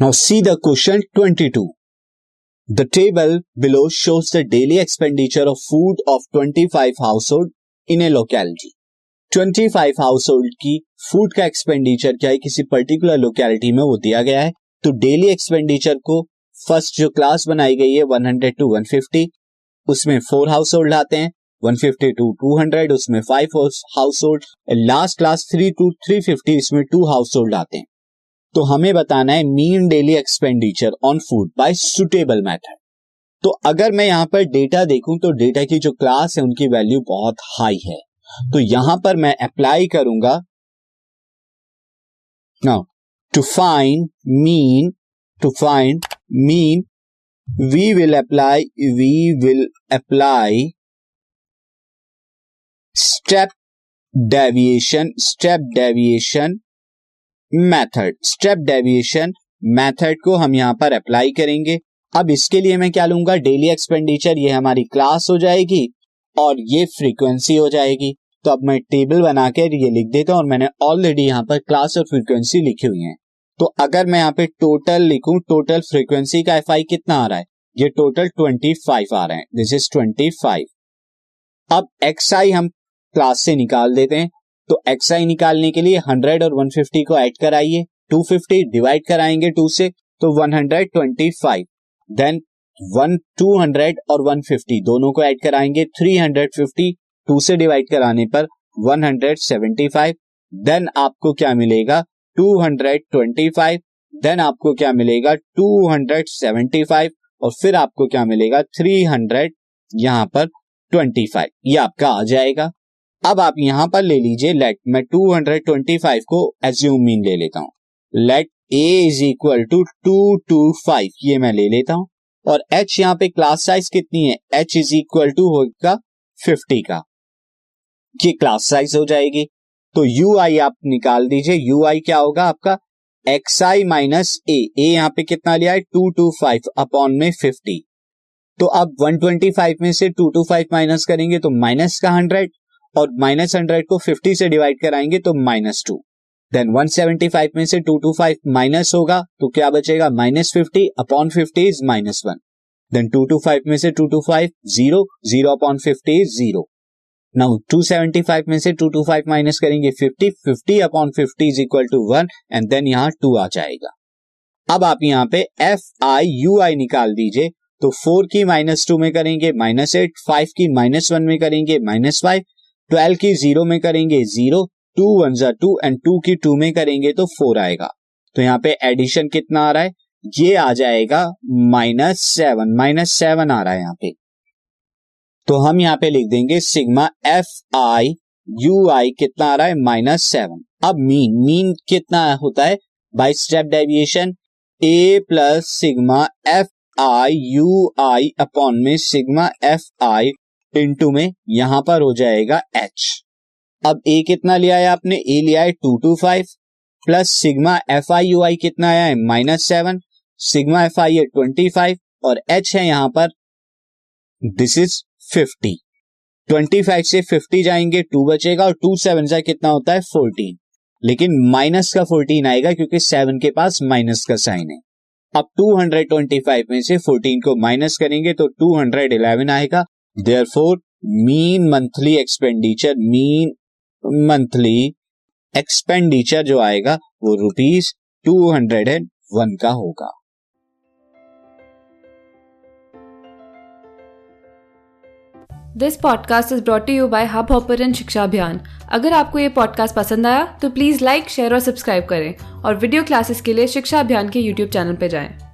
Now see the question 22. The table below shows the daily expenditure of food of 25 household in a locality. 25 household की food का expenditure क्या है? किसी particular locality में वो दिया गया है। तो डेली एक्सपेंडिचर को फ़र्स्ट जो क्लास बनाई गई है 100 टू 150 उसमें फोर हाउस होल्ड आते हैं। 150 टू 200 उसमें five household last class three to 350 इसमें टू हाउस होल्ड आते हैं। तो हमें बताना है mean daily expenditure on food by suitable method तो अगर मैं यहाँ पर डेटा देखूँ तो डेटा की जो क्लास है, उनकी वैल्यू बहुत हाई है। तो यहाँ पर मैं अप्लाई करूँगा now to find mean to find mean we will apply we will apply step deviation step deviation method, step deviation method को हम यहाँ पर अप्लाई करेंगे। अब इसके लिए मैं क्या लूँगा? डेली एक्सपेंडिचर, ये हमारी क्लास हो जाएगी और ये फ्रीक्वेंसी हो जाएगी। तो अब मैं टेबल बनाकर ये लिख देता हूँ और मैंने ऑलरेडी यहाँ पर क्लास और फ्रीक्वेंसी लिखी हुई है। तो अगर मैं यहाँ पे टोटल लिखूं, टोटल फ्रीक्वेंसी का एफआई कितना आ रहा है? ये टोटल ट्वेंटी फाइव आ रहे हैं। दिस इज़ ट्वेंटी फाइव अब एक्स आई हम क्लास से निकाल देते हैं। तो एक्स आई निकालने के लिए हंड्रेड और वन फिफ्टी को एड कराइए। टू फिफ्टी डिवाइड कराएँगे टू से तो one hundred twenty five then one two hundred और वन फिफ्टी दोनों को ऐड कराएँगे। थ्री हंड्रेड फिफ्टी टू से डिवाइड कराने पर one hundred seventy five then आपको क्या मिलेगा? Two hundred twenty five then आपको क्या मिलेगा? टू हंड्रेड सेवेंटी फाइव और फिर आपको क्या मिलेगा? थ्री हंड्रेड यहाँ पर ट्वेंटी फाइव ये आपका आ जाएगा। अब आप यहाँ पर ले लीजिए लेट मैं 225 को एज्यूम मीन ले लेता हूँ। Let A is equal to two two five ये मैं ले लेता हूँ। और एच यहाँ पे क्लास साइज़ कितनी है? एच इज़ इक्वल टू होगा 50 का। ये क्लास साइज़ हो जाएगी। तो यू आई आप निकाल दीजिए। यू आई क्या होगा आपका? एक्स आई माइनस ए ए यहाँ पे कितना लिया है? टू टू फाइव अपॉन में फिफ्टी तो अब 125 में से टू टू फाइव माइनस करेंगे तो माइनस का हंड्रेड और माइनस हंड्रेड को फिफ्टी से डिवाइड कराएँगे तो minus two then one seventy five में से टू टू फाइव माइनस होगा तो क्या बचेगा? Minus fifty upon fifty is minus one then two two five में से two two five zero zero upon fifty is zero now two seventy five में से टू टू फाइव माइनस करेंगे fifty fifty upon fifty is equal to one and then यहाँ two आ जाएगा. अब आप यहाँ पे एफ़ आई यू आई निकाल दीजिए तो फोर की माइनस टू में करेंगे माइनस एट फाइव की माइनस वन में करेंगे माइनस फाइव ट्वेल्व की ज़ीरो में करेंगे, ज़ीरो, टू वन जा टू एंड टू की टू में करेंगे तो फोर आएगा। तो यहाँ पे एडिशन कितना आ रहा है? ये आ जाएगा माइनस सेवन माइनस सेवन आ रहा है यहाँ पे। तो हम यहाँ पे लिख देंगे sigma F I U I कितना आ रहा है? Minus seven. अब मीन मीन कितना होता है? By step deviation, A plus sigma F I U I upon में सिग्मा एफ़ आई इंटू में यहाँ पर हो जाएगा एच अब ए कितना लिया है आपने? ए लिया है two two five plus sigma F I U I कितना आया है? Minus seven sigma F I है ट्वेंटी फाइव और एच है यहाँ पर this is fifty twenty five से फिफ्टी जाएँगे टू बचेगा और टू सेवन से कितना होता है? फोर्टीन लेकिन माइनस का फोर्टीन आएगा क्योंकि सेवन के पास माइनस का साइन है। अब 225 में से 14 को माइनस करेंगे तो 211 आएगा। Therefore mean monthly expenditure mean monthly expenditure जो आएगा, वो rupees two hundred and one का होगा। This podcast is brought you by hub hopper Shiksha Abhiyan अगर आपको ये पॉडकास्ट पसंद आया तो प्लीज़ लाइक शेयर और सब्सक्राइब करें। और वीडियो क्लासेस के लिए शिक्षा अभियान के यूट्यूब चैनल पर जाएँ।